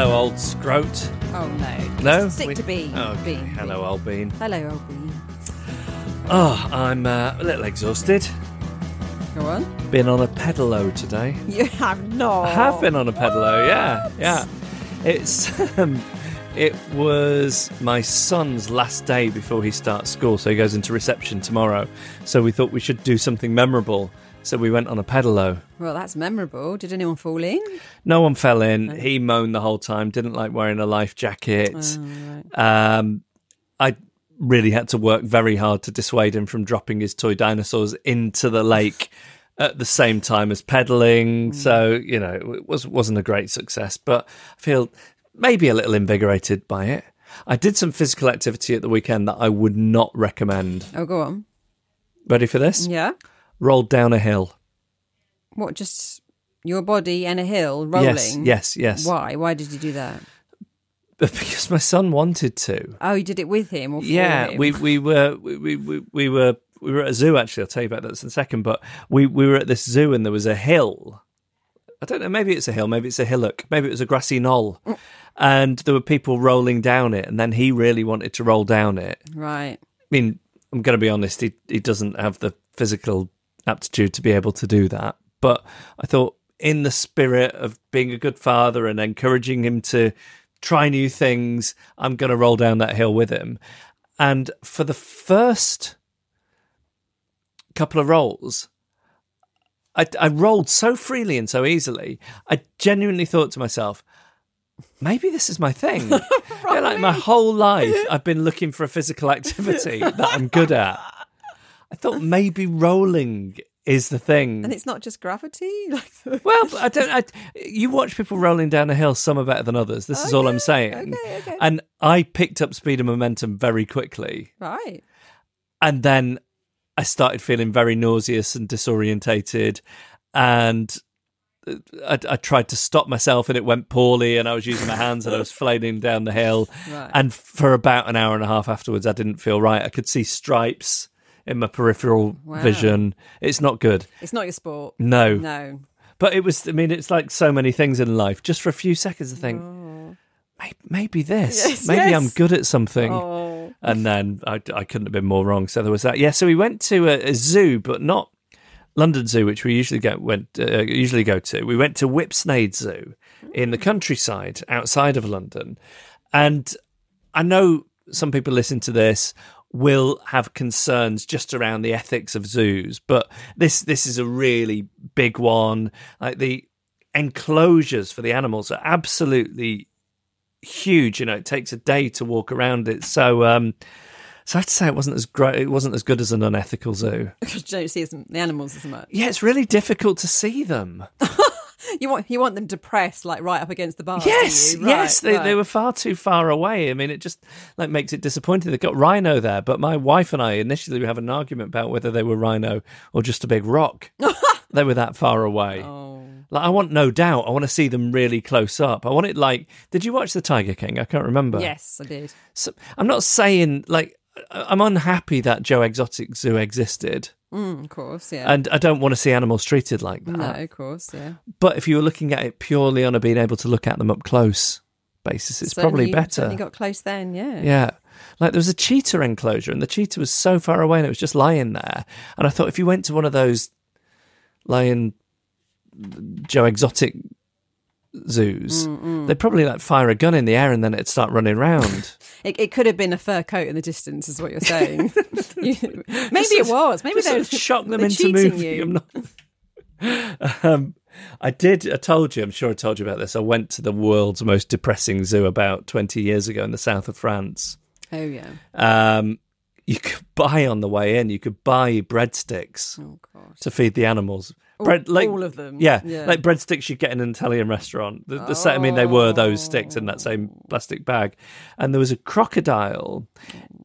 Hello, old scrote. Oh no. No? Stick We- to Bean. Okay. Bean. Hello, old bean. Hello, old Bean. Oh, I'm uh, a little exhausted. Go on. Been on a pedalo today. You have not. I have been on a pedalo, yeah, yeah. It's um, it was my son's last day before he starts school, so he goes into reception tomorrow. So we thought we should do something memorable. So we went on a pedalo. Well, that's memorable. Did anyone fall in? No one fell in. He moaned the whole time. Didn't like wearing a life jacket. Um, I really had to work very hard to dissuade him from dropping his toy dinosaurs into the lake at the same time as pedaling. So you know, it was wasn't a great success, but I feel maybe a little invigorated by it. I did some physical activity at the weekend that I would not recommend. Oh, go on. Ready for this? Yeah. Rolled down a hill. What? Just your body and a hill rolling. Yes, yes, yes. Why? Why did you do that? Because my son wanted to. Oh, you did it with him or for yeah him? we we were we, we we were we were at a zoo actually i'll tell you about that in a second but we we were at this zoo and there was a hill i don't know maybe it's a hill maybe it's a hillock maybe it was a grassy knoll and there were people rolling down it and then he really wanted to roll down it Right. i mean i'm going to be honest he he doesn't have the physical aptitude to be able to do that but i thought in the spirit of being a good father and encouraging him to try new things i'm going to roll down that hill with him and for the first couple of rolls, I, I rolled so freely and so easily. I genuinely thought to myself, maybe this is my thing. Yeah, like my whole life, I've been looking for a physical activity that I'm good at. I thought maybe rolling is the thing. And it's not just gravity. Well, I don't. I, you watch people rolling down a hill. Some are better than others. This is all I'm saying. okay, okay. And I picked up speed and momentum very quickly, right. and then I started feeling very nauseous and disorientated, and uh, I, I tried to stop myself, and it went poorly. And I was using my hands, and I was flailing down the hill. Right. And for about an hour and a half afterwards, I didn't feel right. I could see stripes in my peripheral Wow. vision. It's not good. It's not your sport. No, No. but it was. I mean, it's like so many things in life. Just for a few seconds, I think "May- maybe this. Oh. Yes, maybe I'm good at something. Oh. And then I, I couldn't have been more wrong. So there was that. Yeah. So we went to a, a zoo, but not London Zoo, which we usually get went uh, usually go to. We went to Whipsnade Zoo in the countryside outside of London, and I know some people listen to this will have concerns just around the ethics of zoos, but this this is a really big one. Like the enclosures for the animals are absolutely huge. You know, it takes a day to walk around it. So, um, so I have to say, it wasn't as great. It wasn't as good as an unethical zoo. Because you don't see the animals as much. Yeah, it's really difficult to see them. You want you want them depressed, like right up against the bar. yes, you? yes, they, right. they were far too far away. I mean, it just like makes it disappointing. They got rhino there, but my wife and I initially we have an argument about whether they were rhino or just a big rock. they were that far away. Oh. Like I want no doubt. I want to see them really close up. I want it like. Did you watch the Tiger King? I can't remember. Yes, I did. So, I'm not saying like I'm unhappy that Joe Exotic Zoo existed, Mm, of course, yeah. and I don't want to see animals treated like that. no, of course, yeah. But if you were looking at it purely on a being able to look at them up close basis, it's probably Certainly- better. Certainly got close then, yeah. Yeah. Like there was a cheetah enclosure and the cheetah was so far away and it was just lying there. And I thought if you went to one of those lion Joe Exotic zoos, they'd probably like fire a gun in the air and then it'd start running round. It, it could have been a fur coat in the distance, is what you're saying. You- maybe it was. Maybe they sort of shock them into moving. not. um, I did. I told you. I'm sure I told you about this. I went to the world's most depressing zoo about 20 years ago in the south of France. Oh yeah. Um, you could buy on the way in. You could buy breadsticks Oh to feed the animals. All- Bread, like, all of them? Yeah, Yeah. like breadsticks you get in an Italian restaurant. The, the sa- I mean, they were those sticks in that same oh. plastic bag. And there was a crocodile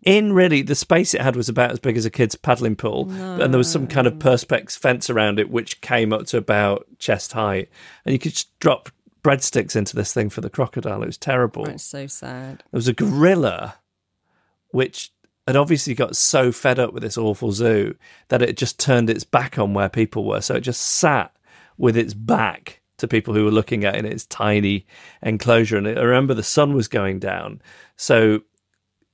in really the space it had was about as big as a kid's paddling pool. And there was some kind of perspex fence around it, which came up to about chest height. And you could just drop breadsticks into this thing for the crocodile. It was terrible. That's so sad. There was a gorilla which had obviously got so fed up with this awful zoo that it just turned its back on where people were. So it just sat with its back to people who were looking at it in its tiny enclosure. And I remember the sun was going down. So,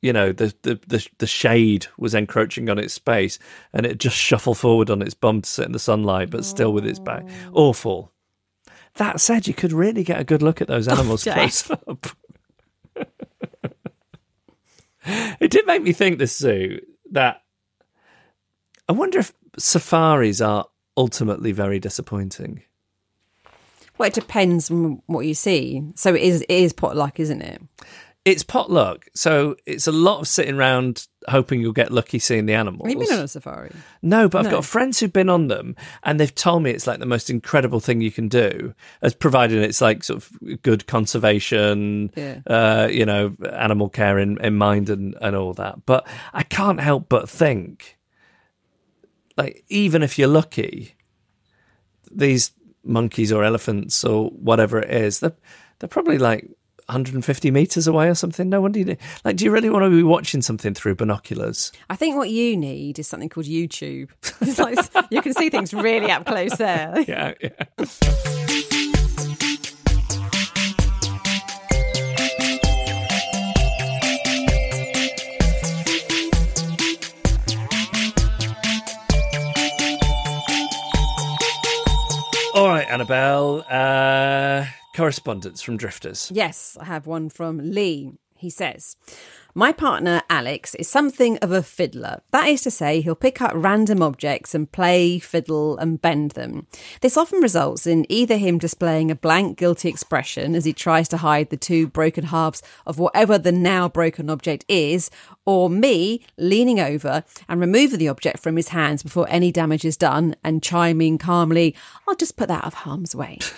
you know, the, the, the, the shade was encroaching on its space and it just shuffled forward on its bum to sit in the sunlight, but still with its back. Oh. Awful. That said, you could really get a good look at those oh, animals Jay. close up. It did make me think this zoo that I wonder if safaris are ultimately very disappointing. Well, it depends on what you see. So it is. It is potluck, isn't it? It's potluck, so it's a lot of sitting around hoping you'll get lucky seeing the animals. Have you been on a safari? No, but I've No. got friends who've been on them, and they've told me it's like the most incredible thing you can do, as provided it's like sort of good conservation, Yeah. uh, you know, animal care in, in mind and, and all that. But I can't help but think, like, even if you're lucky, these monkeys or elephants or whatever it is, they're, they're probably like 150 meters away or something. No wonder you like. Do you really want to be watching something through binoculars? I think what you need is something called YouTube. It's like, you can see things really up close there. Yeah, yeah. All right, Annabelle. Uh, correspondence from Drifters. Yes, I have one from Lee. He says, My partner, Alex, is something of a fiddler. That is to say, he'll pick up random objects and play, fiddle, and bend them. This often results in either him displaying a blank, guilty expression as he tries to hide the two broken halves of whatever the now broken object is, or me leaning over and removing the object from his hands before any damage is done and chiming calmly, I'll just put that out of harm's way.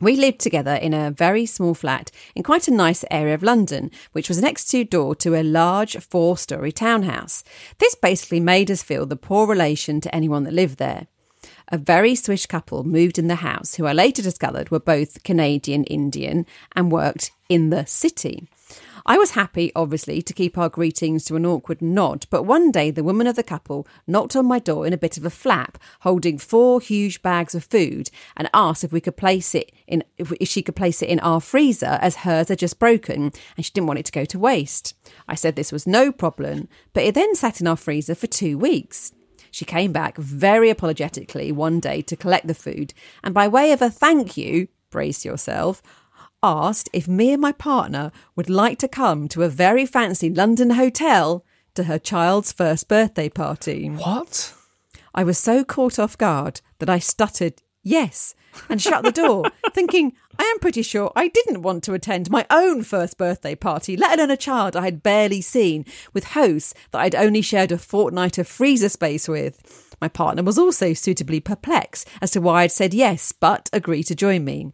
We lived together in a very small flat in quite a nice area of London, which was next to door to a large four story townhouse. This basically made us feel the poor relation to anyone that lived there. A very swish couple moved in the house, who I later discovered were both Canadian Indian and worked in the city. I was happy, obviously, to keep our greetings to an awkward nod, but one day the woman of the couple knocked on my door in a bit of a flap, holding four huge bags of food, and asked if we could place it in if she could place it in our freezer as hers had just broken, and she didn't want it to go to waste. I said this was no problem, but it then sat in our freezer for two weeks. She came back very apologetically one day to collect the food, and by way of a thank you, brace yourself, asked if me and my partner would like to come to a very fancy London hotel to her child's first birthday party. What? I was so caught off guard that I stuttered yes and shut the door, thinking I am pretty sure I didn't want to attend my own first birthday party, let alone a child I had barely seen, with hosts that I'd only shared a fortnight of freezer space with. My partner was also suitably perplexed as to why I'd said yes, but agreed to join me.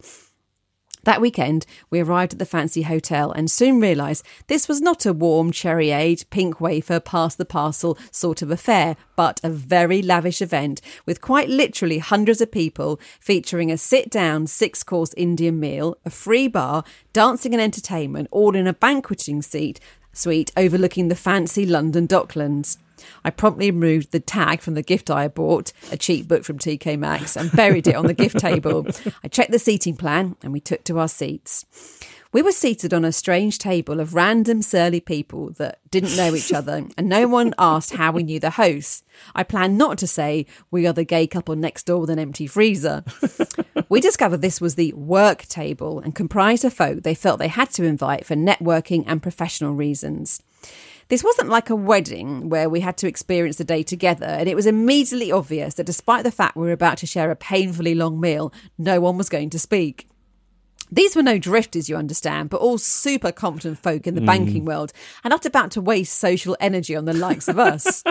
That weekend, we arrived at the fancy hotel and soon realised this was not a warm cherryade, pink wafer, pass the parcel sort of affair, but a very lavish event with quite literally hundreds of people featuring a sit down six course Indian meal, a free bar, dancing and entertainment, all in a banqueting seat suite overlooking the fancy London Docklands. I promptly removed the tag from the gift I had bought, a cheap book from TK Maxx, and buried it on the gift table. I checked the seating plan and we took to our seats. We were seated on a strange table of random surly people that didn't know each other, and no one asked how we knew the hosts. I planned not to say we are the gay couple next door with an empty freezer. we discovered this was the work table and comprised of folk they felt they had to invite for networking and professional reasons. This wasn't like a wedding where we had to experience the day together, and it was immediately obvious that despite the fact we were about to share a painfully long meal, no one was going to speak. These were no drifters, you understand, but all super competent folk in the mm. banking world and not about to waste social energy on the likes of us.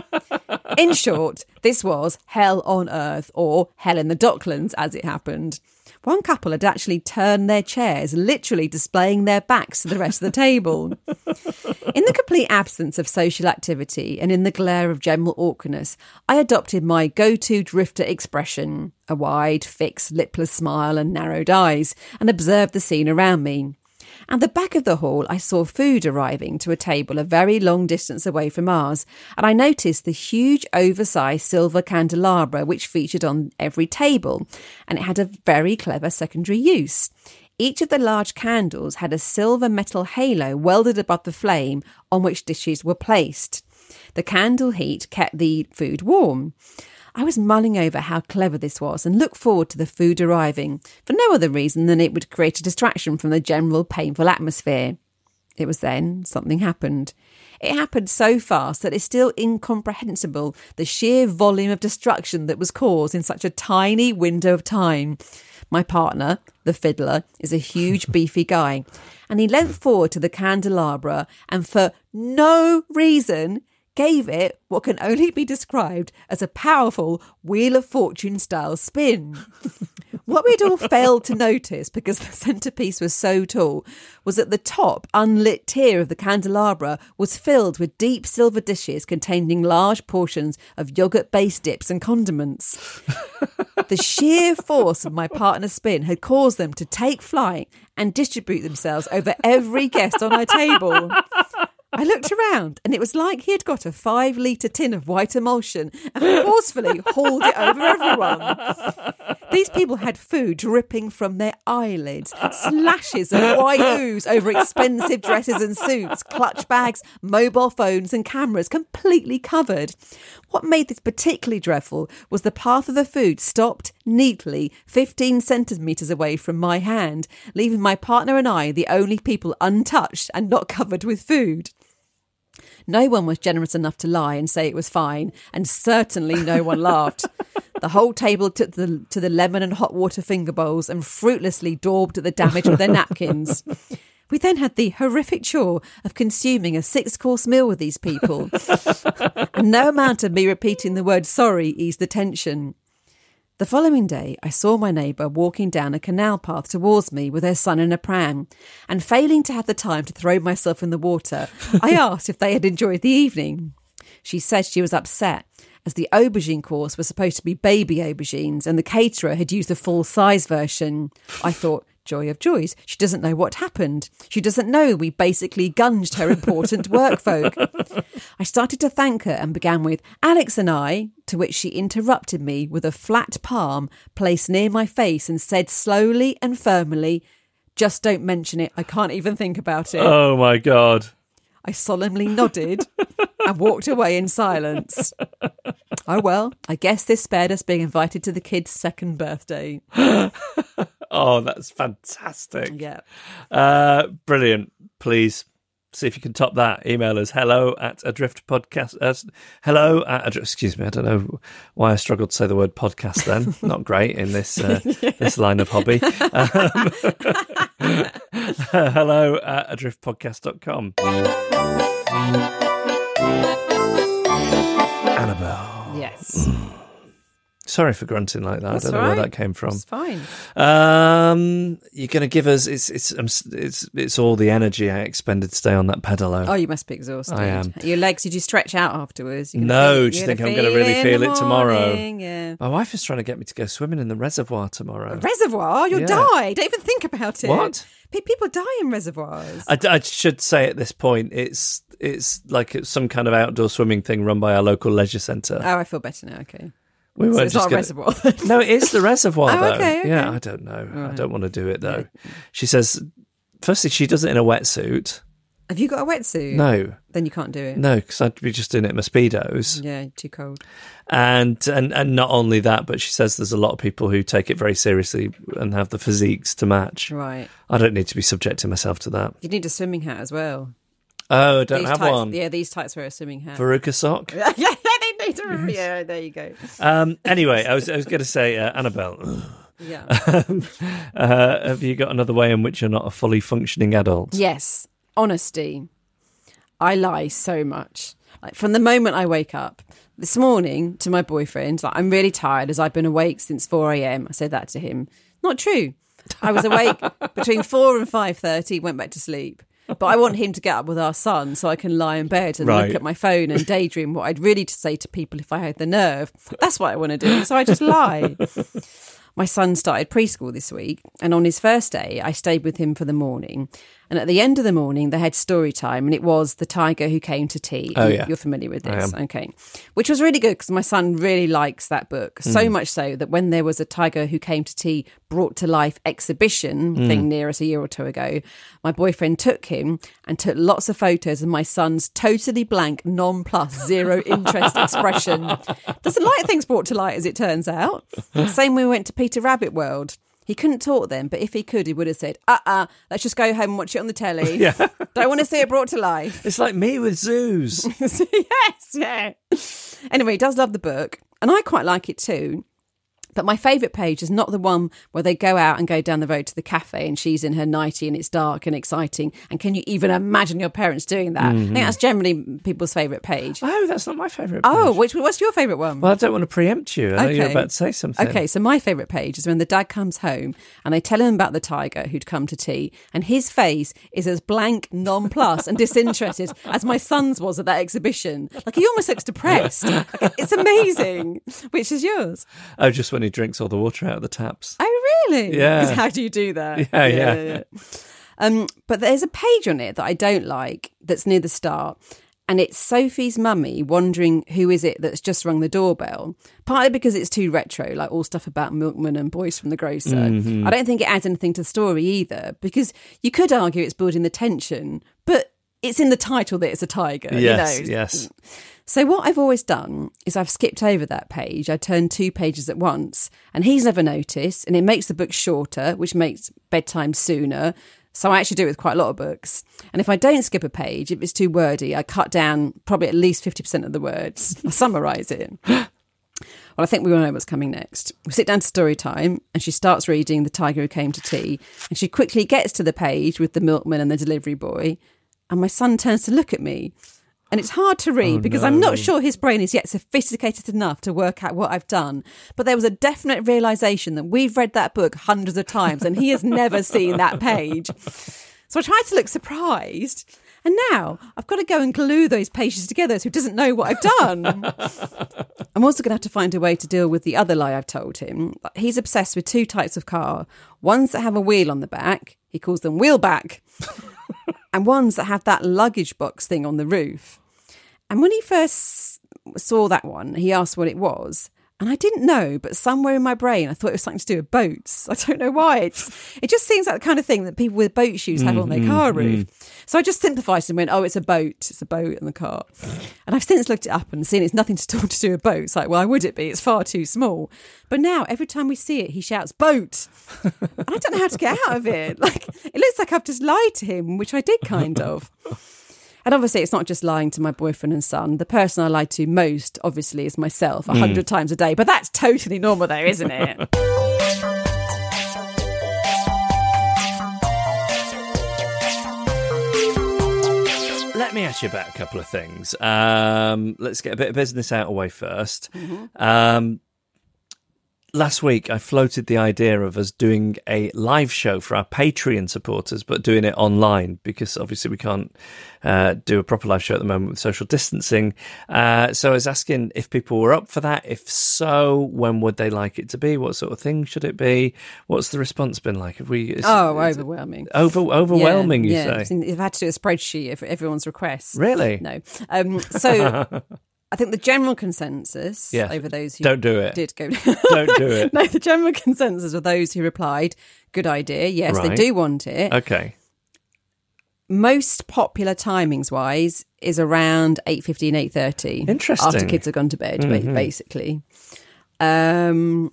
in short, this was hell on earth, or hell in the Docklands, as it happened. One couple had actually turned their chairs, literally displaying their backs to the rest of the table. in the complete absence of social activity and in the glare of general awkwardness, I adopted my go to drifter expression a wide, fixed, lipless smile and narrowed eyes, and observed the scene around me. At the back of the hall, I saw food arriving to a table a very long distance away from ours, and I noticed the huge, oversized silver candelabra which featured on every table, and it had a very clever secondary use. Each of the large candles had a silver metal halo welded above the flame on which dishes were placed. The candle heat kept the food warm. I was mulling over how clever this was and looked forward to the food arriving for no other reason than it would create a distraction from the general painful atmosphere. It was then something happened. It happened so fast that it's still incomprehensible the sheer volume of destruction that was caused in such a tiny window of time. My partner, the fiddler, is a huge, beefy guy, and he leant forward to the candelabra and, for no reason, gave it what can only be described as a powerful Wheel of Fortune style spin. what we'd all failed to notice because the centerpiece was so tall was that the top unlit tier of the candelabra was filled with deep silver dishes containing large portions of yogurt based dips and condiments. the sheer force of my partner's spin had caused them to take flight and distribute themselves over every guest on our table. I looked around and it was like he had got a five litre tin of white emulsion and forcefully hauled it over everyone. These people had food dripping from their eyelids, slashes of white ooze over expensive dresses and suits, clutch bags, mobile phones, and cameras completely covered. What made this particularly dreadful was the path of the food stopped neatly 15 centimetres away from my hand, leaving my partner and I the only people untouched and not covered with food. No one was generous enough to lie and say it was fine, and certainly no one laughed. The whole table took the, to the lemon and hot water finger bowls and fruitlessly daubed at the damage of their napkins. We then had the horrific chore of consuming a six course meal with these people. and no amount of me repeating the word sorry eased the tension. The following day, I saw my neighbour walking down a canal path towards me with her son in a pram, and failing to have the time to throw myself in the water, I asked if they had enjoyed the evening. She said she was upset, as the aubergine course was supposed to be baby aubergines and the caterer had used the full size version. I thought, Joy of joys. She doesn't know what happened. She doesn't know we basically gunged her important work folk. I started to thank her and began with Alex and I, to which she interrupted me with a flat palm placed near my face and said slowly and firmly, Just don't mention it. I can't even think about it. Oh my God. I solemnly nodded and walked away in silence. Oh well, I guess this spared us being invited to the kid's second birthday. Oh, that's fantastic. Yeah. Uh, brilliant. Please see if you can top that. Email us hello at adrift podcast. Uh, hello at adrift, excuse me. I don't know why I struggled to say the word podcast then. Not great in this uh, this line of hobby. Um, hello at adriftpodcast.com. Sorry for grunting like that. That's I don't know all where that came from. It's fine. Um, you're going to give us it's it's um, it's it's all the energy I expended today on that pedalo. Oh, you must be exhausted. I am. Your legs, did you stretch out afterwards? No, feel- do you think I'm gonna really feel it tomorrow? Yeah. My wife is trying to get me to go swimming in the reservoir tomorrow. Reservoir? You'll Yeah. die. Don't even think about it. What? People die in reservoirs. I, I should say at this point, it's it's like it's some kind of outdoor swimming thing run by our local leisure centre. oh, I feel better now. Okay. We So weren't it's just not gonna- reservoir. No, it is the reservoir Oh, though. okay, okay. Yeah, I don't know. I don't want to do it though. She says, firstly, she does it in a wetsuit. Have you got a wetsuit? No, Then you can't do it. no, because I'd be just doing it in my speedos. Yeah, too cold. And and and not only that, but she says there's a lot of people who take it very seriously and have the physiques to match. Right. I don't need to be subjecting myself to that. You need a swimming hat as well. Oh, I don't these have types, one. Yeah, these types wear a swimming hat. Verruca sock. yeah, they need to. Yeah, there you go. Um, anyway, I was I was going to say, uh, Annabelle, Yeah. um, uh, have you got another way in which you're not a fully functioning adult? Yes, honesty. I lie so much. Like from the moment I wake up. This morning to my boyfriend, like, I'm really tired as I've been awake since 4 a.m. I said that to him. Not true. I was awake between 4 and 5.30, went back to sleep. But I want him to get up with our son so I can lie in bed and Right. look at my phone and daydream what I'd really to say to people if I had the nerve. That's what I want to do. So I just lie. My son started preschool this week, and on his first day, I stayed with him for the morning. And at the end of the morning, they had story time, and it was The Tiger Who Came to Tea. Oh, yeah. You're familiar with this. Okay. Which was really good because my son really likes that book. So Hmm. much so that when there was a Tiger Who Came to Tea brought to life exhibition Hmm. thing near us a year or two ago, my boyfriend took him and took lots of photos of my son's totally blank, non-plus, zero interest expression. Doesn't like things brought to light, as it turns out. Same when we went to Peter Rabbit World. He couldn't talk then, but if he could, he would have said, uh uh, let's just go home and watch it on the telly. Yeah. Don't want to see it brought to life. It's like me with zoos. yes, yeah. Anyway, he does love the book, and I quite like it too. But my favourite page is not the one where they go out and go down the road to the cafe and she's in her nightie and it's dark and exciting. And can you even imagine your parents doing that? I think mm-hmm. that's generally people's favourite page. oh, that's not my favourite. Oh, page. which what's your favourite one? well, I don't want to preempt you. I know you're Okay. about to say something. Okay, so my favourite page is when the dad comes home and they tell him about the tiger who'd come to tea, and his face is as blank, nonplussed, and disinterested as my son's was at that exhibition. Like he almost looks depressed. Like, it's amazing. Which is yours? Oh, just when he drinks all the water out of the taps. Oh, really? Yeah. How do you do that? Yeah, yeah. Um, but there's a page on it that I don't like that's near the start. And it's Sophie's mummy wondering who is it that's just rung the doorbell. Partly because it's too retro, like all stuff about milkman and boys from the grocer. Mm-hmm. I don't think it adds anything to the story either, because you could argue it's building the tension, it's in the title that it's a tiger. Yes, you know? yes. So what I've always done is I've skipped over that page. I turn two pages at once, and he's never noticed, and it makes the book shorter, which makes bedtime sooner. So I actually do it with quite a lot of books. And if I don't skip a page, if it's too wordy, I cut down probably at least 50% of the words. I summarise it. Well, I think we all know what's coming next. We sit down to story time, and she starts reading The Tiger Who Came to Tea, and she quickly gets to the page with the milkman and the delivery boy, and my son turns to look at me. And it's hard to read oh, because I'm not sure his brain is yet sophisticated enough to work out what I've done. But there was a definite realization that we've read that book hundreds of times and he has never seen that page. So I tried to look surprised. And now I've got to go and glue those pages together so he doesn't know what I've done. I'm also going to have to find a way to deal with the other lie I've told him. He's obsessed with two types of car ones that have a wheel on the back, he calls them wheelback, and ones that have that luggage box thing on the roof. And when he first saw that one, he asked what it was. And I didn't know, but somewhere in my brain, I thought it was something to do with boats. I don't know why. It just, it just seems like the kind of thing that people with boat shoes have on their mm-hmm, car mm-hmm. roof. So I just simplified and went, oh, it's a boat. It's a boat in the car. And I've since looked it up and seen it's nothing to do, to do with boats. Like, why would it be? It's far too small. But now, every time we see it, he shouts, boat. And I don't know how to get out of it. Like, it looks like I've just lied to him, which I did kind of. And obviously, it's not just lying to my boyfriend and son. The person I lie to most, obviously, is myself a hundred times a day. But that's totally normal, though, isn't it? Let me ask you about a couple of things. Um, let's get a bit of business out of the way 1st Mm-hmm. Um, last week I floated the idea of us doing a live show for our Patreon supporters, but doing it online because obviously we can't uh, do a proper live show at the moment with social distancing. Uh, so I was asking if people were up for that. If so, when would they like it to be? What sort of thing should it be? What's the response been like? Have we? Is, Oh, is overwhelming. over overwhelming. yeah, you yeah. say You've had to do a spreadsheet of everyone's requests. really? No. Um, so I think the general consensus Yes. over those who Don't do it. did go. Don't do it. no, the general consensus of those who replied, good idea. Yes, they do want it. Okay. Most popular timings wise is around 8.15, 8.30. Interesting. Mm-hmm. After kids have gone to bed, ba- basically. Um,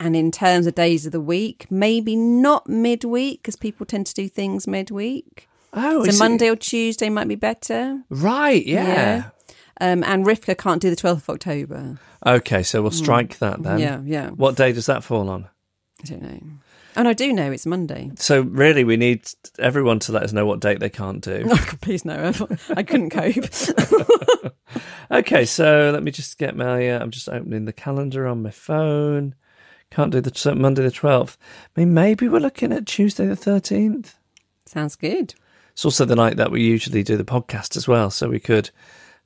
and in terms of days of the week, maybe not midweek because people tend to do things midweek. Oh, so is it- Monday or Tuesday might be better. Right. Yeah. Yeah. Um, and Rivka can't do the 12th of October. Okay, so we'll strike that then. Mm. Yeah, yeah. What day does that fall on? I don't know. And I do know it's Monday. So really, we need everyone to let us know what date they can't do. Oh, please no. I couldn't cope. okay, so let me just get my. Uh, I'm just opening the calendar on my phone. Can't do the so Monday the twelfth. I mean, maybe we're looking at Tuesday the thirteenth. Sounds good. It's also the night that we usually do the podcast as well, so we could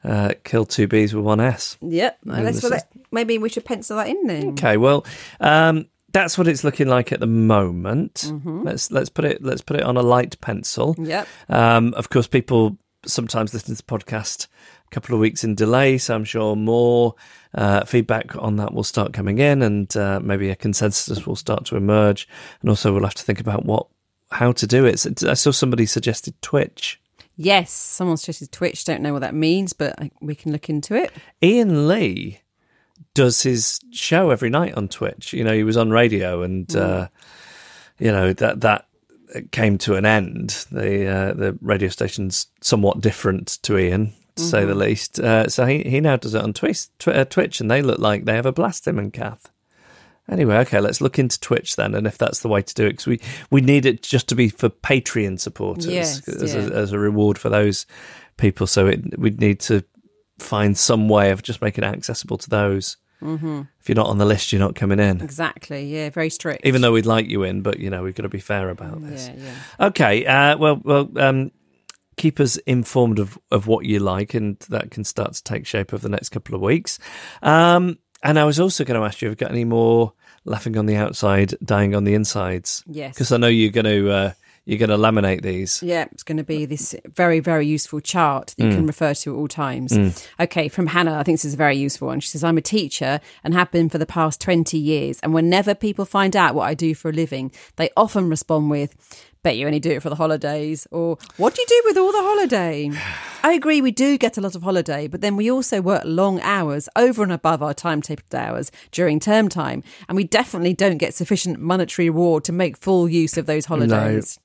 uh, kill two bees with one S. Yep. And Let's, this well, is- let- maybe we should pencil that in then. Okay, well, um, that's what it's looking like at the moment. Mm-hmm. Let's let's put it let's put it on a light pencil. Yep. Um, of course, people sometimes listen to the podcast a couple of weeks in delay, so I'm sure more uh, feedback on that will start coming in, and uh, maybe a consensus will start to emerge. And also, we'll have to think about what how to do it. So I saw somebody suggested Twitch. Yes. Someone suggested Twitch. Don't know what that means, but I, we can look into it. Iain Lee does his show every night on Twitch. You know, he was on radio, and uh, you know that that came to an end. The uh, the radio station's somewhat different to Iain, to say the least. Uh, so he he now does it on Twitch, tw- uh, Twitch, and they look like they have a blast. Him and Kath. Anyway, okay, let's look into Twitch then, and if that's the way to do it, because we, we need it just to be for Patreon supporters Yes, as, yeah. a, as a reward for those people. So it, we'd need to find some way of just making it accessible to those. Mm-hmm. If you're not on the list, you're not coming in. Exactly. Yeah. Very strict. Even though we'd like you in, but you know we've got to be fair about this. Yeah. Yeah. Okay. Uh, well, well. Um, keep us informed of, of what you like, and that can start to take shape over the next couple of weeks. Um, and I was also going to ask you, have you've got any more laughing on the outside, dying on the insides? Yes. Because I know you're going to uh, you're going to laminate these. Yeah, it's going to be this very, very useful chart that you Mm. can refer to at all times. Okay, from Hannah, I think this is a very useful one. She says, I'm a teacher and have been for the past 20 years. And whenever people find out what I do for a living, they often respond with, Bet you only do it for the holidays, or what do you do with all the holiday? I agree, we do get a lot of holiday, but then we also work long hours over and above our timetabled hours during term time, and we definitely don't get sufficient monetary reward to make full use of those holidays.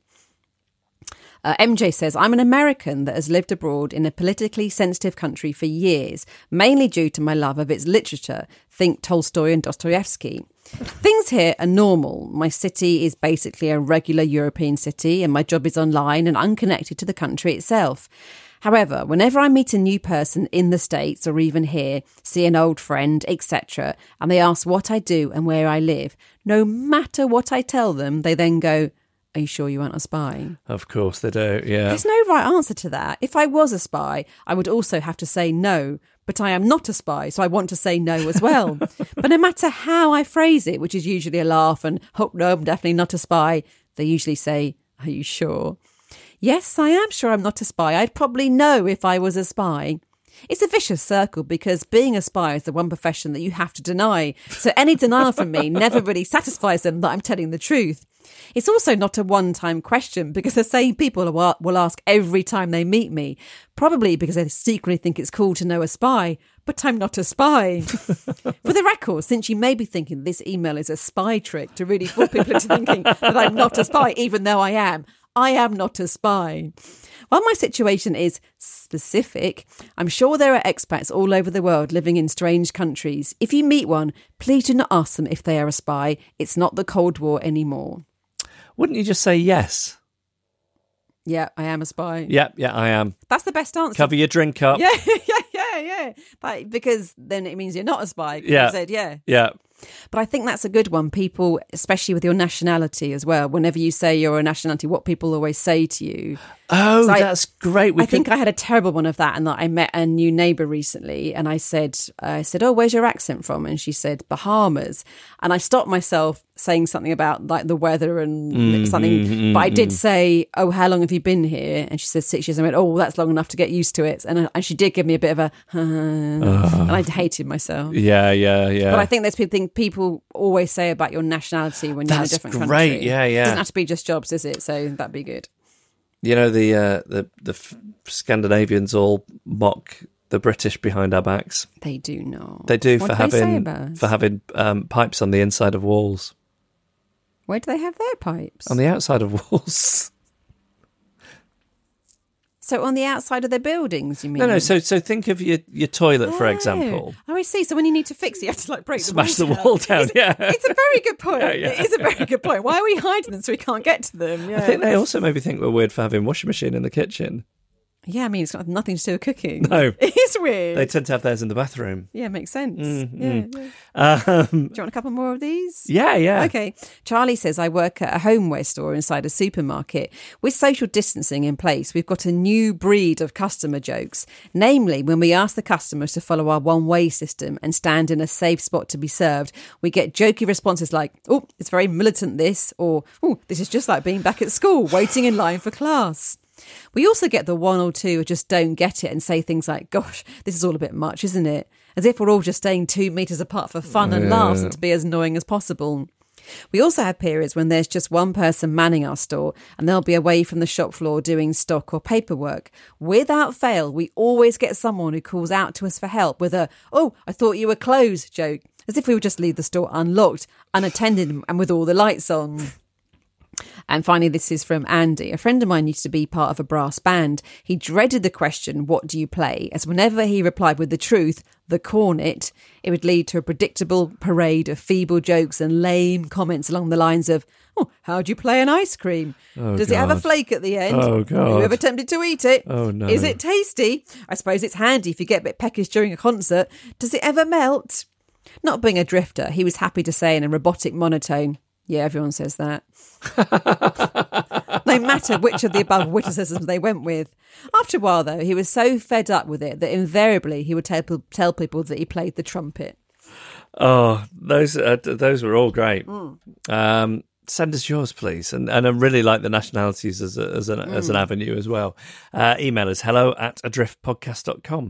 Uh, MJ says, I'm an American that has lived abroad in a politically sensitive country for years, mainly due to my love of its literature. Think Tolstoy and Dostoevsky. Things here are normal. My city is basically a regular European city, and my job is online and unconnected to the country itself. However, whenever I meet a new person in the States or even here, see an old friend, etc., and they ask what I do and where I live, no matter what I tell them, they then go, Are you sure you aren't a spy? Of course they do. Yeah. There's no right answer to that. If I was a spy, I would also have to say no, but I am not a spy, so I want to say no as well. but no matter how I phrase it, which is usually a laugh and, oh, no, I'm definitely not a spy, they usually say, Are you sure? Yes, I am sure I'm not a spy. I'd probably know if I was a spy. It's a vicious circle because being a spy is the one profession that you have to deny. So any denial from me never really satisfies them that I'm telling the truth. It's also not a one time question because the same people will ask every time they meet me, probably because they secretly think it's cool to know a spy, but I'm not a spy. For the record, since you may be thinking this email is a spy trick to really fool people into thinking that I'm not a spy, even though I am, I am not a spy. While my situation is specific, I'm sure there are expats all over the world living in strange countries. If you meet one, please do not ask them if they are a spy. It's not the Cold War anymore. Wouldn't you just say yes? Yeah, I am a spy. Yeah, yeah, I am. That's the best answer. Cover your drink up. Yeah, yeah, yeah, yeah. Like, because then it means you're not a spy. Yeah. You said, yeah. Yeah. But I think that's a good one. People, especially with your nationality as well, whenever you say you're a nationality, what people always say to you. Oh, So I- that's great. We I think I had a terrible one of that, and that I met a new neighbour recently, and I said, I said, "Oh, where's your accent from?" And she said, "Bahamas." And I stopped myself saying something about like the weather and Mm-hmm, something, but I did say, "Oh, how long have you been here?" And she said six years. I went, "Oh, well, that's long enough to get used to it." And and she did give me a bit of a, and I hated myself. yeah, yeah, yeah. But I think there's people think people always say about your nationality when you're in a different great. country. Yeah, yeah. Doesn't have to be just jobs, is it? So that'd be good. you know the uh, the the f- Scandinavians all mock the British behind our backs. They do not. They do What for do having for having um, pipes on the inside of walls, Where do they have their pipes? on the outside of walls. so on the outside of their buildings, you mean? No, no. So so think of your your toilet for Oh. example. Oh, I see. So when you need to fix it, you have to like break Smash the the wall wall down, It's, yeah. it's a very good point. Yeah, yeah. It is a very good point. Why are we hiding them so we can't get to them? Yeah. I think they also maybe think we're weird for having a washing machine in the kitchen. Yeah, I mean, it's got nothing to do with cooking. No. it is weird. They tend to have theirs in the bathroom. yeah, makes sense. Mm, Yeah, mm. yeah. Um, Do you want a couple more of these? yeah, yeah. Okay. Charlie says, I work at a homeware store inside a supermarket. With social distancing in place, we've got a new breed of customer jokes. Namely, when we ask the customers to follow our one way system and stand in a safe spot to be served, we get jokey responses like, oh, it's very militant, this, or oh, this is just like being back at school, waiting in line for class. We also get the one or two who just don't get it and say things like, gosh, this is all a bit much, isn't it? As if we're all just staying two metres apart for fun and laughs and to be as annoying as possible. We also have periods when there's just one person manning our store and they'll be away from the shop floor doing stock or paperwork. Without fail, we always get someone who calls out to us for help with a, oh, I thought you were closed joke, as if we would just leave the store unlocked, unattended, and with all the lights on. And finally, this is from Andy. A friend of mine used to be part of a brass band. He dreaded the question, What do you play? As whenever he replied with the truth, the cornet, it would lead to a predictable parade of feeble jokes and lame comments along the lines of, Oh, how do you play an ice cream? Oh, Does it have a flake at the end? Oh, God. you ever tempted to eat it? Oh, no. Is it tasty? I suppose it's handy if you get a bit peckish during a concert. Does it ever melt? Not being a drifter, he was happy to say in a robotic monotone, Yeah, everyone says that. no matter which of the above witticisms they went with. After a while, though, he was so fed up with it that invariably he would tell, tell people that he played the trumpet. Oh, those uh, those were all great. Mm. Um, send us yours, please, and and I really like the nationalities as a, as an as an Mm. avenue as well. Uh, email us hello at adriftpodcast.com.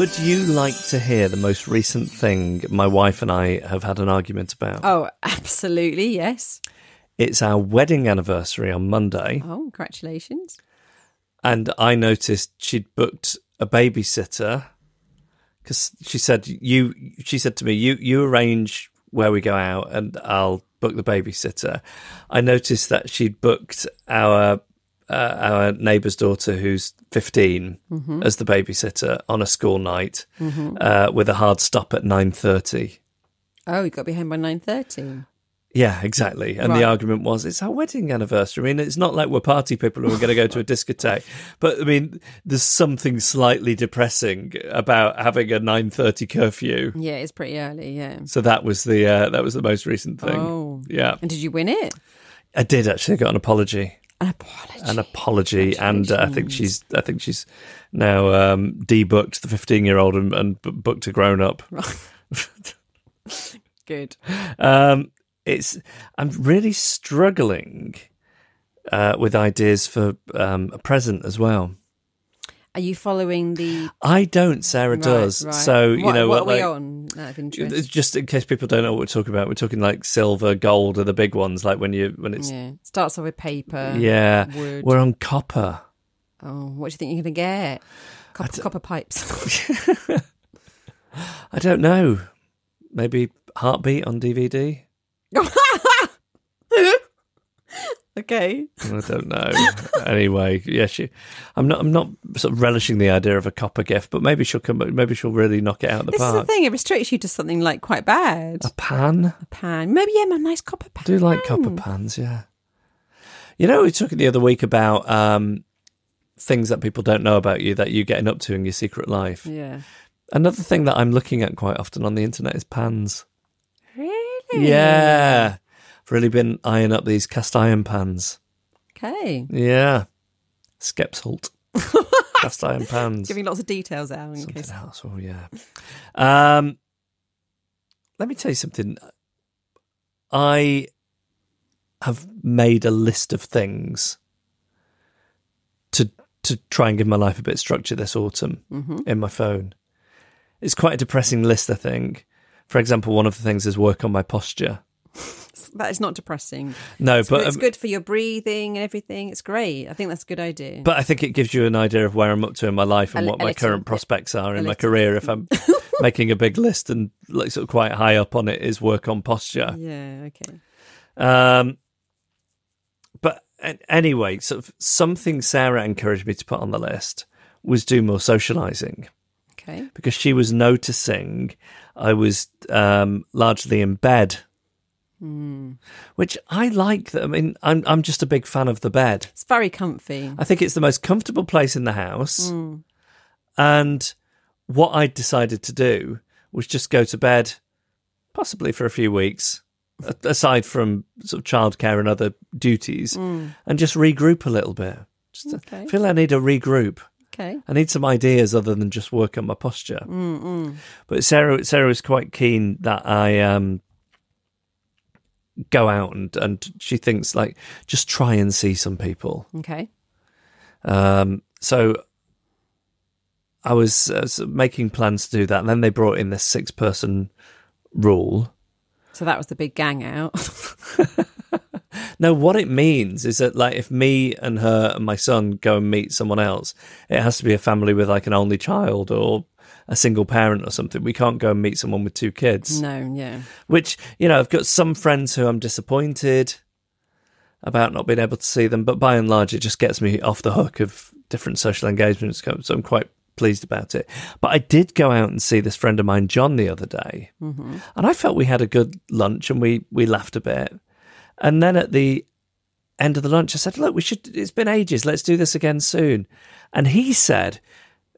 Would you like to hear the most recent thing my wife and I have had an argument about? Oh, absolutely, yes. It's our wedding anniversary on Monday, Oh, congratulations. and I noticed she'd booked a babysitter because she said you. She said to me, "You you arrange where we go out, and I'll book the babysitter." I noticed that she'd booked our uh, our neighbour's daughter, who's 15, as the babysitter on a school night uh, with a hard stop at nine thirty. Oh, you got to be home by 9.30. Yeah, exactly. And Right. the argument was, it's our wedding anniversary. I mean, it's not like we're party people and we're going to go to a discotheque. But I mean, there's something slightly depressing about having a 9:30 curfew. Yeah, it's pretty early, yeah. So that was the uh, that was the most recent thing. Oh. Yeah, And did you win it? I did actually I got an apology, An apology. an apology, and uh, I think she's I think she's now um, debooked the 15 year old and, and booked a grown up. Good. Um, it's I'm really struggling uh, with ideas for um, a present as well. Are you following the? I don't. Sarah Right, does. right. So you what, know what what? are we on? Out of interest. Just in case people don't know what we're talking about, we're talking like silver, gold are the big ones. Like when you when it's Yeah, starts off with paper. yeah, wood. we're on copper. Oh, what do you think you're going to get? Copper, copper pipes. I don't know. Maybe heartbeat on DVD. okay. I don't know. anyway, yeah, she. I'm not. I'm not sort of relishing the idea of a copper gift, but maybe she'll come. Maybe she'll really knock it out of the park. This is the thing. It restricts you to something like quite bad. A pan. A pan. Maybe yeah, a nice copper pan. I do like copper pans. Yeah. You know, we talking the other week about um, things that people don't know about you that you're getting up to in your secret life. Yeah. Another thing that I'm looking at quite often on the internet is pans. Really? Yeah. I've really been eyeing up these cast iron pans. Okay. Yeah. Skeps Skeppshult. cast iron pans. Giving lots of details out in Something case. else. Oh, yeah. Um, let me tell you something. I have made a list of things to to try and give my life a bit of structure this autumn in my phone. It's quite a depressing list, I think. For example, one of the things is work on my posture. That is not depressing. No, It's, but good, it's um, good for your breathing and everything. It's great. I think that's a good idea. But I think it gives you an idea of where I'm up to in my life and A what my little current prospects are in my career. If I'm making a big list and like sort of quite high up on it is work on posture. yeah. Okay. Um, but anyway, sort of something Sarah encouraged me to put on the list was do more socializing Okay. because she was noticing I was um, largely in bed. Which I like. That I mean, I'm I'm just a big fan of the bed. It's very comfy. I think it's the most comfortable place in the house. And what I decided to do was just go to bed, possibly for a few weeks, aside from sort of childcare and other duties, and just regroup a little bit. Just Okay. Feel I need a regroup. Okay. I need some ideas other than just work on my posture. But Sarah, Sarah was quite keen that I um, go out and, and she thinks like just try and see some people. Okay. Um, so I was sort of making plans to do that, and then they brought in this six-person rule. So that was the big gang out. No, what it means is that like if me and her and my son go and meet someone else, it has to be a family with like an only child or a single parent or something. We can't go and meet someone with two kids. no. Yeah. Which you know, I've got some friends who I'm disappointed about not being able to see them, but by and large, it just gets me off the hook of different social engagements. So I'm quite pleased about it. But I did go out and see this friend of mine, John, the other day, mm-hmm. and I felt we had a good lunch and we we laughed a bit. And then at the end of the lunch, I said, "Look, we should. It's been ages. Let's do this again soon." And he said.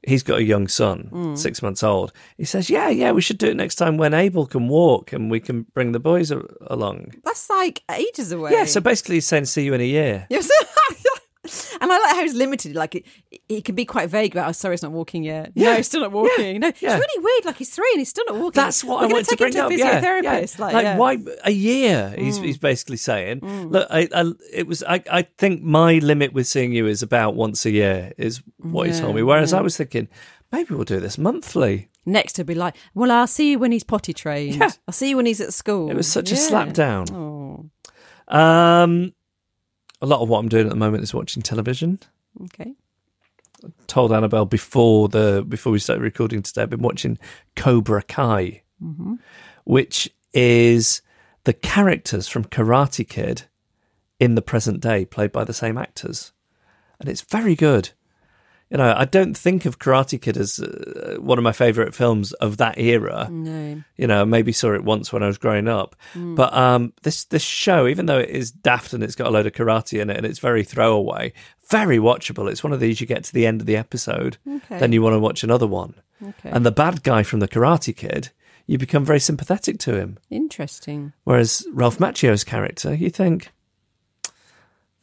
He's got a young son, mm. six months old. He says, "Yeah, yeah, we should do it next time when Abel can walk and we can bring the boys a- along." That's like ages away. Yeah, so basically he's saying see you in a year. Yes. And I like how he's limited. Like it, it can be quite vague about. Oh, sorry, it's not walking yet. No, Yeah. it's still not walking. No, Yeah. it's really weird. Like he's three and he's still not walking. That's what We're I wanted to take bring him up. to a Yeah, physiotherapist. yeah. Like, yeah. Mm. why a year? He's he's basically saying. Look, I, I it was I, I think my limit with seeing you is about once a year is what he told me. Whereas yeah. I was thinking maybe we'll do this monthly. Next, he'll be like, "Well, I'll see you when he's potty trained. Yeah. I'll see you when he's at school." It was such a Yeah. slap down. Oh, Um, a lot of what I'm doing at the moment is watching television. okay. Told Annabel before the before we started recording today. I've been watching Cobra Kai, mm-hmm. which is the characters from Karate Kid in the present day, played by the same actors, and it's very good. You know, I don't think of Karate Kid as uh, one of my favorite films of that era. No. You know, maybe saw it once when I was growing up, but um, this this show, even though it is daft and it's got a load of karate in it and it's very throwaway, very watchable. It's one of these you get to the end of the episode, Okay. then you want to watch another one. Okay. And the bad guy from the Karate Kid, you become very sympathetic to him. Interesting. Whereas Ralph Macchio's character, you think,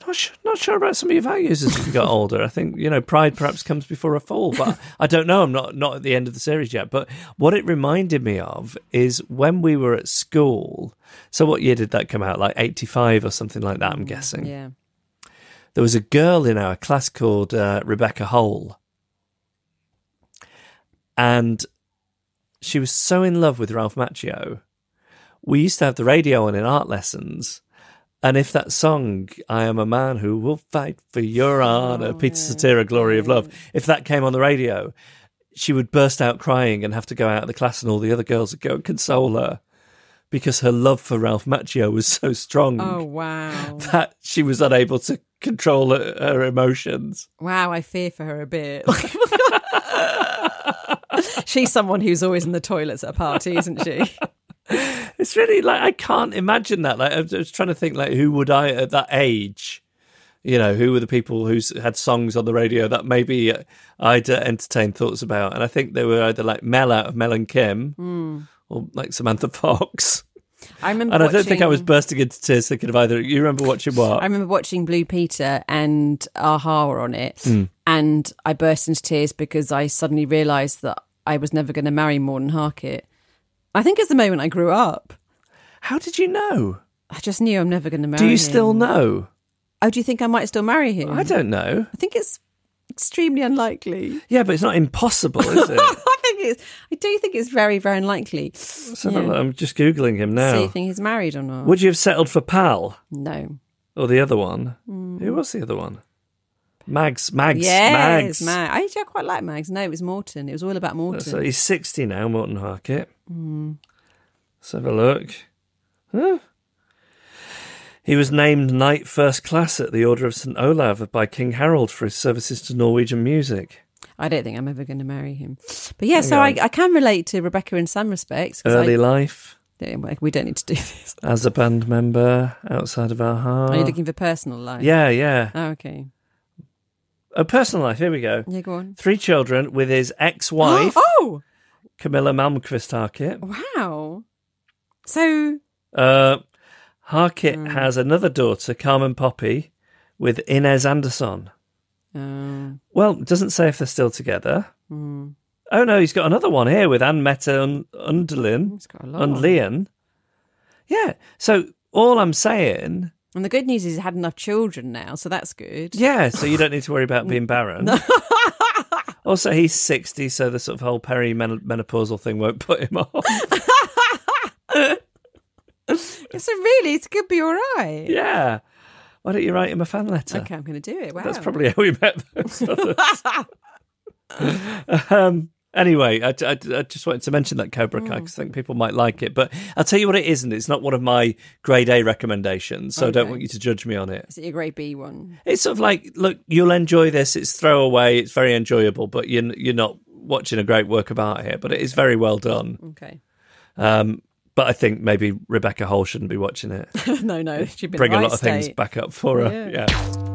not sure, not sure about some of your values as you got older. I think you know pride perhaps comes before a fall, but I don't know. I'm not not at the end of the series yet. But what it reminded me of is when we were at school. So what year did that come out? Like 85 or something like that. I'm guessing Yeah. there was a girl in our class called uh, Rebecca Hole. and she was so in love with Ralph Macchio. We used to have the radio on in art lessons. And if that song, I am a man who will fight for your honor, oh, Peter Cetera, Glory of Love, if that came on the radio, she would burst out crying and have to go out of the class, and all the other girls would go and console her because her love for Ralph Macchio was so strong Oh wow. that she was unable to control her, her emotions. Wow, I fear for her a bit. She's someone who's always in the toilets at a party, isn't she? It's really like I can't imagine that. Like I was- trying to think, like who would I at that age? You know, who were the people who had songs on the radio that maybe I'd uh, entertain thoughts about? And I think they were either like Mel out of Mel and Kim, or like Samantha Fox. I remember. And I don't think I was bursting into tears thinking of either. You remember watching what? I remember watching Blue Peter and a-ha were on it, Hmm. and I burst into tears because I suddenly realised that I was never going to marry Morten Harket. I think it's the moment I grew up. How did you know? I just knew I'm never going to marry him. Do you him. still know? Oh, do you think I might still marry him? I don't know. I think it's extremely unlikely. Yeah, but it's not impossible, is it? I think it's. I do think it's very, very unlikely. A look. I'm just googling him now. See if he's married or not. Would you have settled for Pal no. or the other one? Mm. Who was the other one? Mags. Mags. Yes, Mags. Mag. I actually quite like Mags. No, it was Morten. It was all about Morten. So he's 60 now, Morten Harket. Hmm. Let's have a look. Huh? He was named Knight First Class at the Order of St. Olav by King Harald for his services to Norwegian music. I don't think I'm ever going to marry him. But yeah, so I, I can relate to Rebecca in some respects. Early I, life, we don't need to do this. as a band member outside of our heart. Are you looking for personal life? Yeah, yeah. Oh, okay. A personal life, here we go. Yeah, go on. Three children with his ex wife, Oh, Camilla Malmquist Harket. wow. So, Uh, Harket Hmm. has another daughter, Carmen Poppy, with Inez Andersson. um, Well, it doesn't say if they're still together. hmm. Oh no, he's got another one here with Anne Mette und- Undlien, it's got a lot. Undlien. Yeah. So all I'm saying, And the good news is he's had enough children now, so that's good. yeah. So you don't need to worry about being barren. also, he's sixty, so the sort of whole perimenopausal thing won't put him off. So really, it could be all right. yeah. Why don't you write him a fan letter? Okay, I'm going to do it. Wow. That's probably how we met. those others. um, anyway, I, I, I just wanted to mention that Cobra Kai because I think people might like it. But I'll tell you what it isn't. It's not one of my grade A recommendations, so I don't want you to judge me on it. Is it your grade B one? It's sort of like, look, you'll enjoy this. It's throwaway. It's very enjoyable, but you're you're not watching a great work of art here. But it is very well done. Okay. Um, but I think maybe Rebecca Hall shouldn't be watching it. no, no, she'd be Bring in a lot of things back up for her. Yeah. yeah.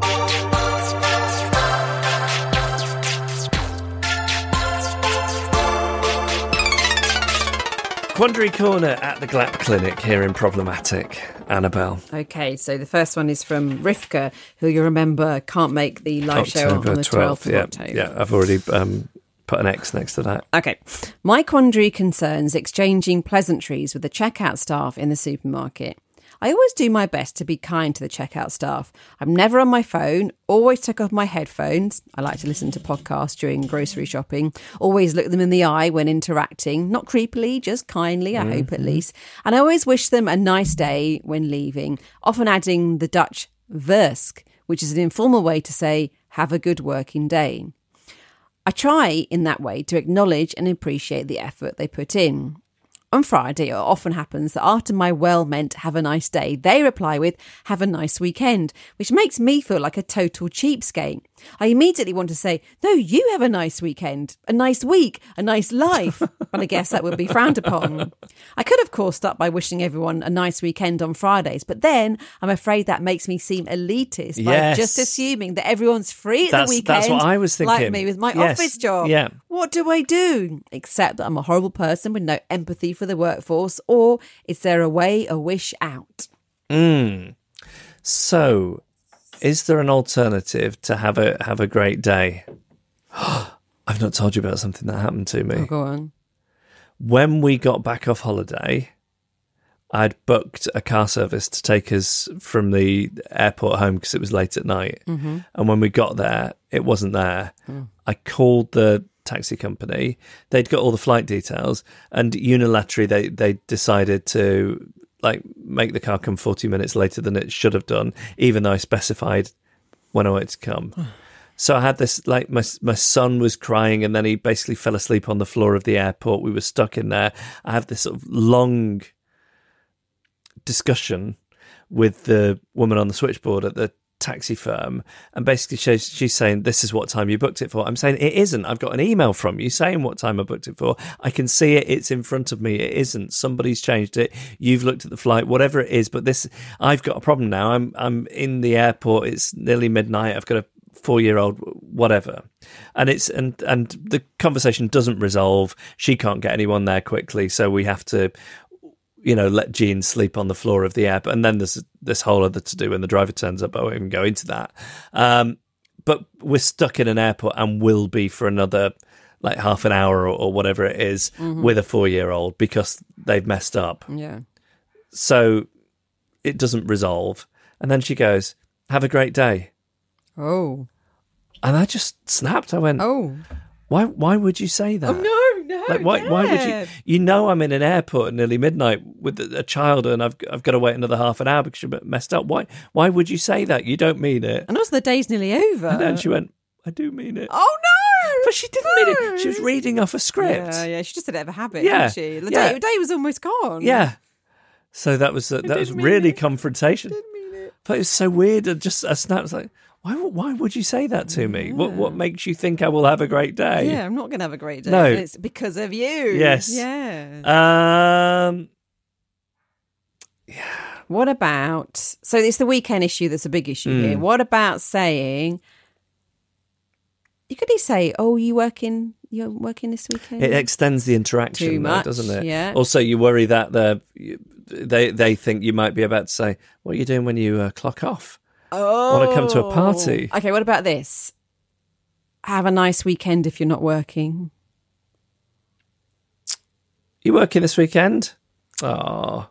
Quandary Corner at the GLAP Clinic here in Problematic. Annabel. Okay, so the first one is from Rivka, who you remember can't make the live show on the 12th, of yeah, October. Yeah, I've already um, put an X next to that. Okay. My quandary concerns exchanging pleasantries with the checkout staff in the supermarket. I always do my best to be kind to the checkout staff. I'm never on my phone, always take off my headphones. I like to listen to podcasts during grocery shopping. Always look them in the eye when interacting, not creepily, just kindly, I hope at mm-hmm. least. And I always wish them a nice day when leaving, often adding the Dutch versk, which is an informal way to say, have a good working day. I try in that way to acknowledge and appreciate the effort they put in. On Friday, it often happens that after my well meant have a nice day, they reply with have a nice weekend, which makes me feel like a total cheapskate. I immediately want to say, no, you have a nice weekend, a nice week, a nice life. but I guess that would be frowned upon. I could, of course, start by wishing everyone a nice weekend on Fridays, but then I'm afraid that makes me seem elitist by Yes. just assuming that everyone's free at That's- the weekend. that's what I was thinking. Like me with my Yes. office job. Yeah. What do I do? Except that I'm a horrible person with no empathy for the workforce, or is there a way, a wish out? Hmm. So, is there an alternative to have a have a great day? I've not told you about something that happened to me. Oh, go on. when we got back off holiday, I'd booked a car service to take us from the airport home because it was late at night. Mm-hmm. And when we got there, it wasn't there. Mm. I called the taxi company. They'd got all the flight details, and unilaterally they they decided to like make the car come forty minutes later than it should have done, even though I specified when I wanted to come. So I had this like my my son was crying and then he basically fell asleep on the floor of the airport. We were stuck in there. I have this sort of long discussion with the woman on the switchboard at the taxi firm and basically she's, she's saying this is what time you booked it for. I'm saying it isn't. I've got an email from you saying what time i booked it for. I can see it. It's in front of me. It isn't. Somebody's changed it. You've looked at the flight whatever it is but this i've got a problem now. I'm i'm in the airport. It's nearly midnight. I've got a four year old whatever. And it's and and the conversation doesn't resolve. She can't get anyone there quickly. So we have to you know, let Jean sleep on the floor of the app. And then there's this whole other to do when the driver turns up. I won't even go into that. Um, but we're stuck in an airport and will be for another like half an hour or, or whatever it is Mm-hmm. with a four year old because they've messed up. Yeah. So it doesn't resolve. And then she goes, Have a great day. Oh. And I just snapped. I went, Oh. Why why would you say that? Oh No, no. Like why why would you you know I'm in an airport at nearly midnight with a child and I've I've got to wait another half an hour because you're messed up. Why why would you say that? You don't mean it. And also, the day's nearly over. And then she went, I do mean it. Oh no! But she didn't mean it. She was reading off a script. Yeah, yeah. She just did it of a habit, Yeah, didn't she? The yeah. day, the day was almost gone. Yeah. So that was uh, that was didn't mean really it. confrontation. But it's so weird. And just a snap was like, why why would you say that to me? What what makes you think I will have a great day? Yeah, I'm not going to have a great day. No. It's because of you. Yes. Yeah. Um. yeah. What about so it's the weekend issue that's a big issue Hmm. here. What about saying you could say, "Oh, you working? You're working this weekend." It extends the interaction, Too though, much, doesn't it? yeah. Also, you worry that the they they think you might be about to say, "What are you doing when you uh, clock off?" Oh, Want to come to a party? Okay, what about this? Have a nice weekend if you're not working. You working this weekend? Oh,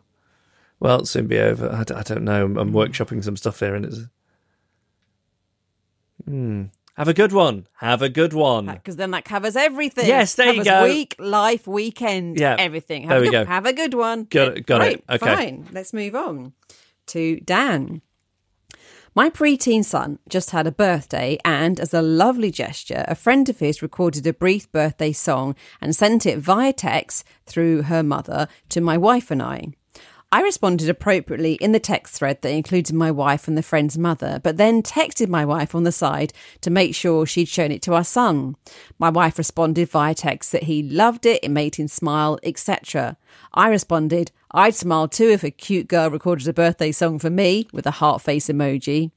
well, it'll soon be over. I, d- I don't know. I'm, I'm workshopping some stuff here, and it's. Hmm. Have a good one. Have a good one. Because then that covers everything. Yes, there you go. Week, life, weekend, Yeah, everything. Have there a we good, go. Have a good one. Got it, got it. Okay. Fine. Let's move on to Dan. My preteen son just had a birthday, and as a lovely gesture, a friend of his recorded a brief birthday song and sent it via text through her mother to my wife and I. I responded appropriately in the text thread that included my wife and the friend's mother, but then texted my wife on the side to make sure she'd shown it to our son. My wife responded via text that he loved it, it made him smile, etc. I responded, I'd smile too if a cute girl recorded a birthday song for me with a heart face emoji.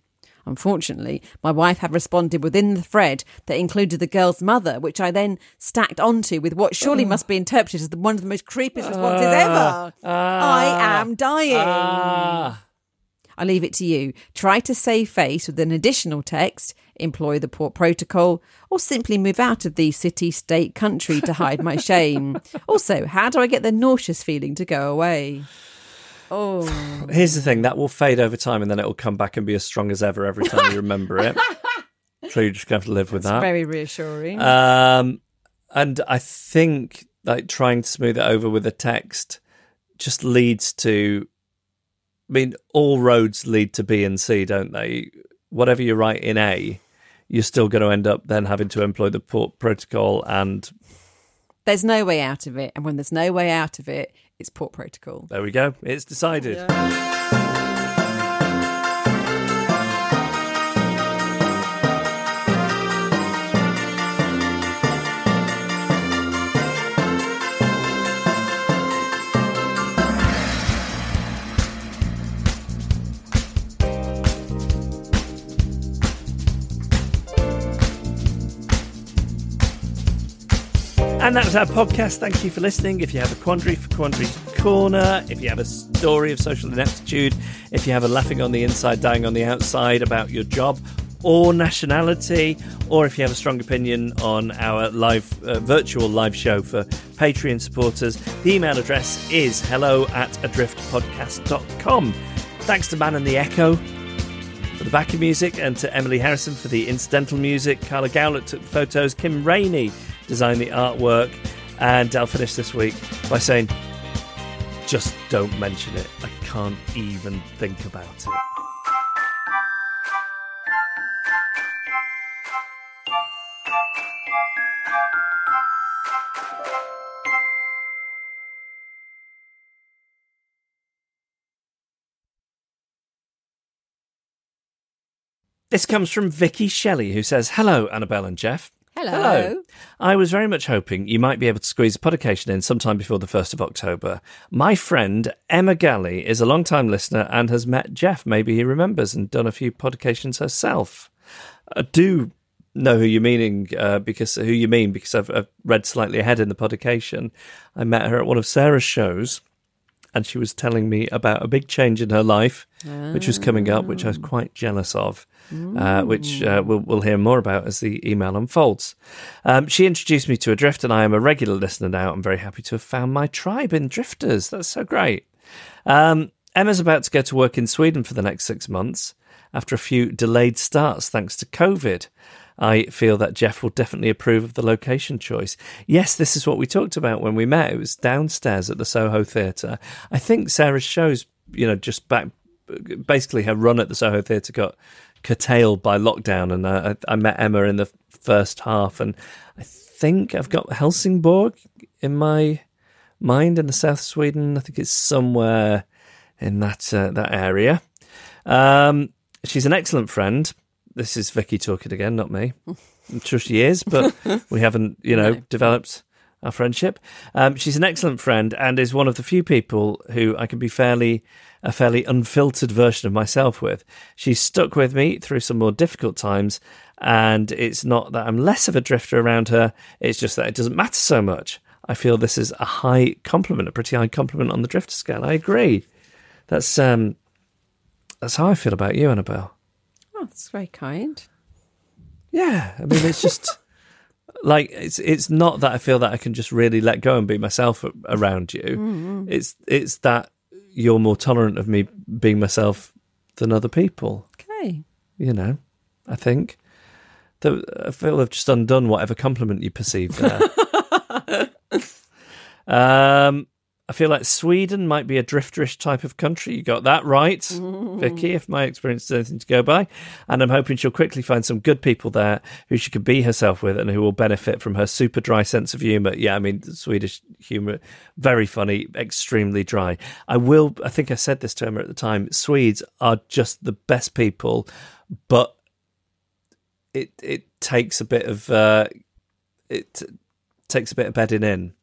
Unfortunately, my wife had responded within the thread that included the girl's mother, which I then stacked onto with what surely must be interpreted as the, one of the most creepiest responses ever. I am dying. Ah. I leave it to you. Try to save face with an additional text, employ the port protocol, or simply move out of the city, state, country to hide my shame. Also, how do I get the nauseous feeling to go away? Oh, Here's the thing: that will fade over time, and then it will come back and be as strong as ever every time you remember it. so you're just have to live with that. very reassuring. Um, and I think like trying to smooth it over with a text just leads to. I mean, all roads lead to B and C, don't they? Whatever you write in A, you're still going to end up then having to employ the port protocol and there's no way out of it. And when there's no way out of it, it's port protocol. there we go. It's decided. And that was our podcast. Thank you for listening. If you have a quandary for Quandary's Corner, if you have a story of social ineptitude, if you have a laughing on the inside, dying on the outside about your job or nationality, or if you have a strong opinion on our live uh, virtual live show for Patreon supporters, the email address is hello at adriftpodcast.com. Thanks to Man and the Echo for the backing music and to Emily Harrison for the incidental music. Carla Gowlett took photos. Kim Rainey designed the artwork. And I'll finish this week by saying, just don't mention it. I can't even think about it. This comes from Vicky Shelley, who says, Hello, Annabel and Geoff. Hello. I was very much hoping you might be able to squeeze a publication in sometime before the 1st of October. My friend Emma Galley is a long time listener and has met Geoff. Maybe he remembers and done a few publications herself. I do know who you're meaning uh, because who you mean because I've, I've read slightly ahead in the publication. I met her at one of Sarah's shows and she was telling me about a big change in her life, which was coming up, which I was quite jealous of, uh, which uh, we'll, we'll hear more about as the email unfolds. Um, she introduced me to Adrift, and I am a regular listener now. I'm very happy to have found my tribe in Drifters. That's so great. Um, Emma's about to go to work in Sweden for the next six months after a few delayed starts thanks to COVID. I feel that Geoff will definitely approve of the location choice. Yes, this is what we talked about when we met. It was downstairs at the Soho Theatre. I think Sarah's shows, you know, just back, basically her run at the Soho Theatre got curtailed by lockdown, and uh, I, I met Emma in the first half, and I think I've got Helsingborg in my mind in the south of Sweden. I think it's somewhere in that uh, that area. Um, she's an excellent friend. This is Vicky talking again, not me. I'm sure she is, but we haven't, you know, developed our friendship. Um, she's an excellent friend and is one of the few people who I can be fairly a fairly unfiltered version of myself with. She's stuck with me through some more difficult times, and it's not that I'm less of a drifter around her. It's just that it doesn't matter so much. I feel this is a high compliment, a pretty high compliment on the drifter scale. I agree. That's um, that's how I feel about you, Annabel. Oh, that's very kind. Yeah, I mean, it's just like it's it's not that I feel that I can just really let go and be myself around you. Mm-hmm. It's it's that you're more tolerant of me being myself than other people. Okay. You know, I think that I feel I've just undone whatever compliment you perceived there. um, I feel like Sweden might be a drifterish type of country. You got that right, Vicky, if my experience is anything to go by. And I'm hoping she'll quickly find some good people there who she can be herself with and who will benefit from her super dry sense of humour. Yeah, I mean, Swedish humour, very funny, extremely dry. I will, I think I said this to Emma at the time, Swedes are just the best people, but it it takes a bit of, uh, it takes a bit of bedding in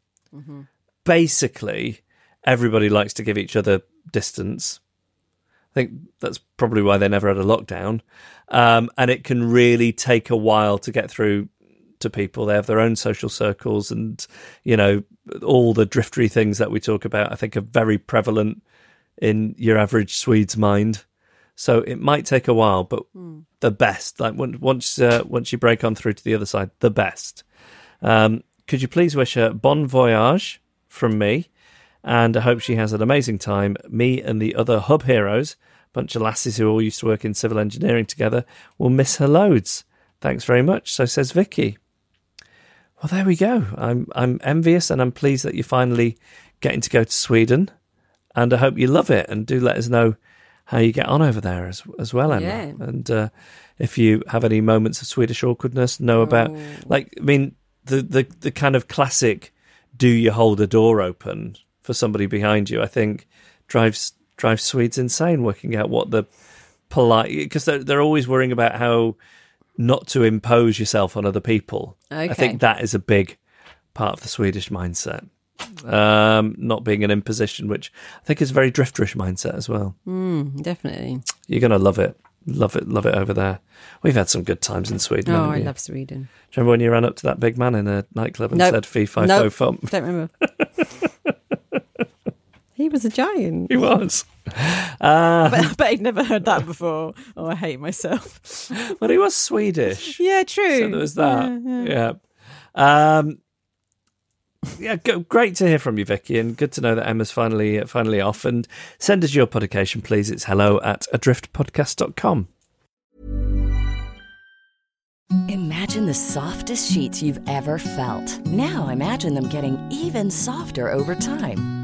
basically everybody likes to give each other distance. I think that's probably why they never had a lockdown. Um, and it can really take a while to get through to people. They have their own social circles, and you know all the driftery things that we talk about. I think are very prevalent in your average Swede's mind. So it might take a while, but the best. Like once uh, once you break on through to the other side, the best. Um, could you please wish her bon voyage from me? And I hope she has an amazing time. Me and the other hub heroes, bunch of lasses who all used to work in civil engineering together, will miss her loads. Thanks very much. So says Vicky. Well, there we go. I'm I'm envious and I'm pleased that you're finally getting to go to Sweden, and I hope you love it. And do let us know how you get on over there as as well, Emma. Yeah. And uh, if you have any moments of Swedish awkwardness, know about like I mean the the the kind of classic. Do you hold a door open for somebody behind you? I think drives drives Swedes insane. Working out what the polite because they're they're always worrying about how not to impose yourself on other people. I think that is a big part of the Swedish mindset. Um, not being an imposition, which I think is a very drifterish mindset as well. Mm, definitely. You're gonna love it, love it, love it over there. We've had some good times in Sweden. Oh, I we? love Sweden. Do you remember when you ran up to that big man in a nightclub and Nope. said "Fee fi Nope. fo fum"? Don't remember. he was a giant. He was. but I bet he'd never heard that before. Oh, I hate myself. But he was Swedish. Yeah, true. So there was that. Yeah, Yeah. Um, yeah, great to hear from you, Vicky, and good to know that Emma's finally finally off. And send us your publication, please. It's hello at adriftpodcast.com. Imagine the softest sheets you've ever felt. Now imagine them getting even softer over time.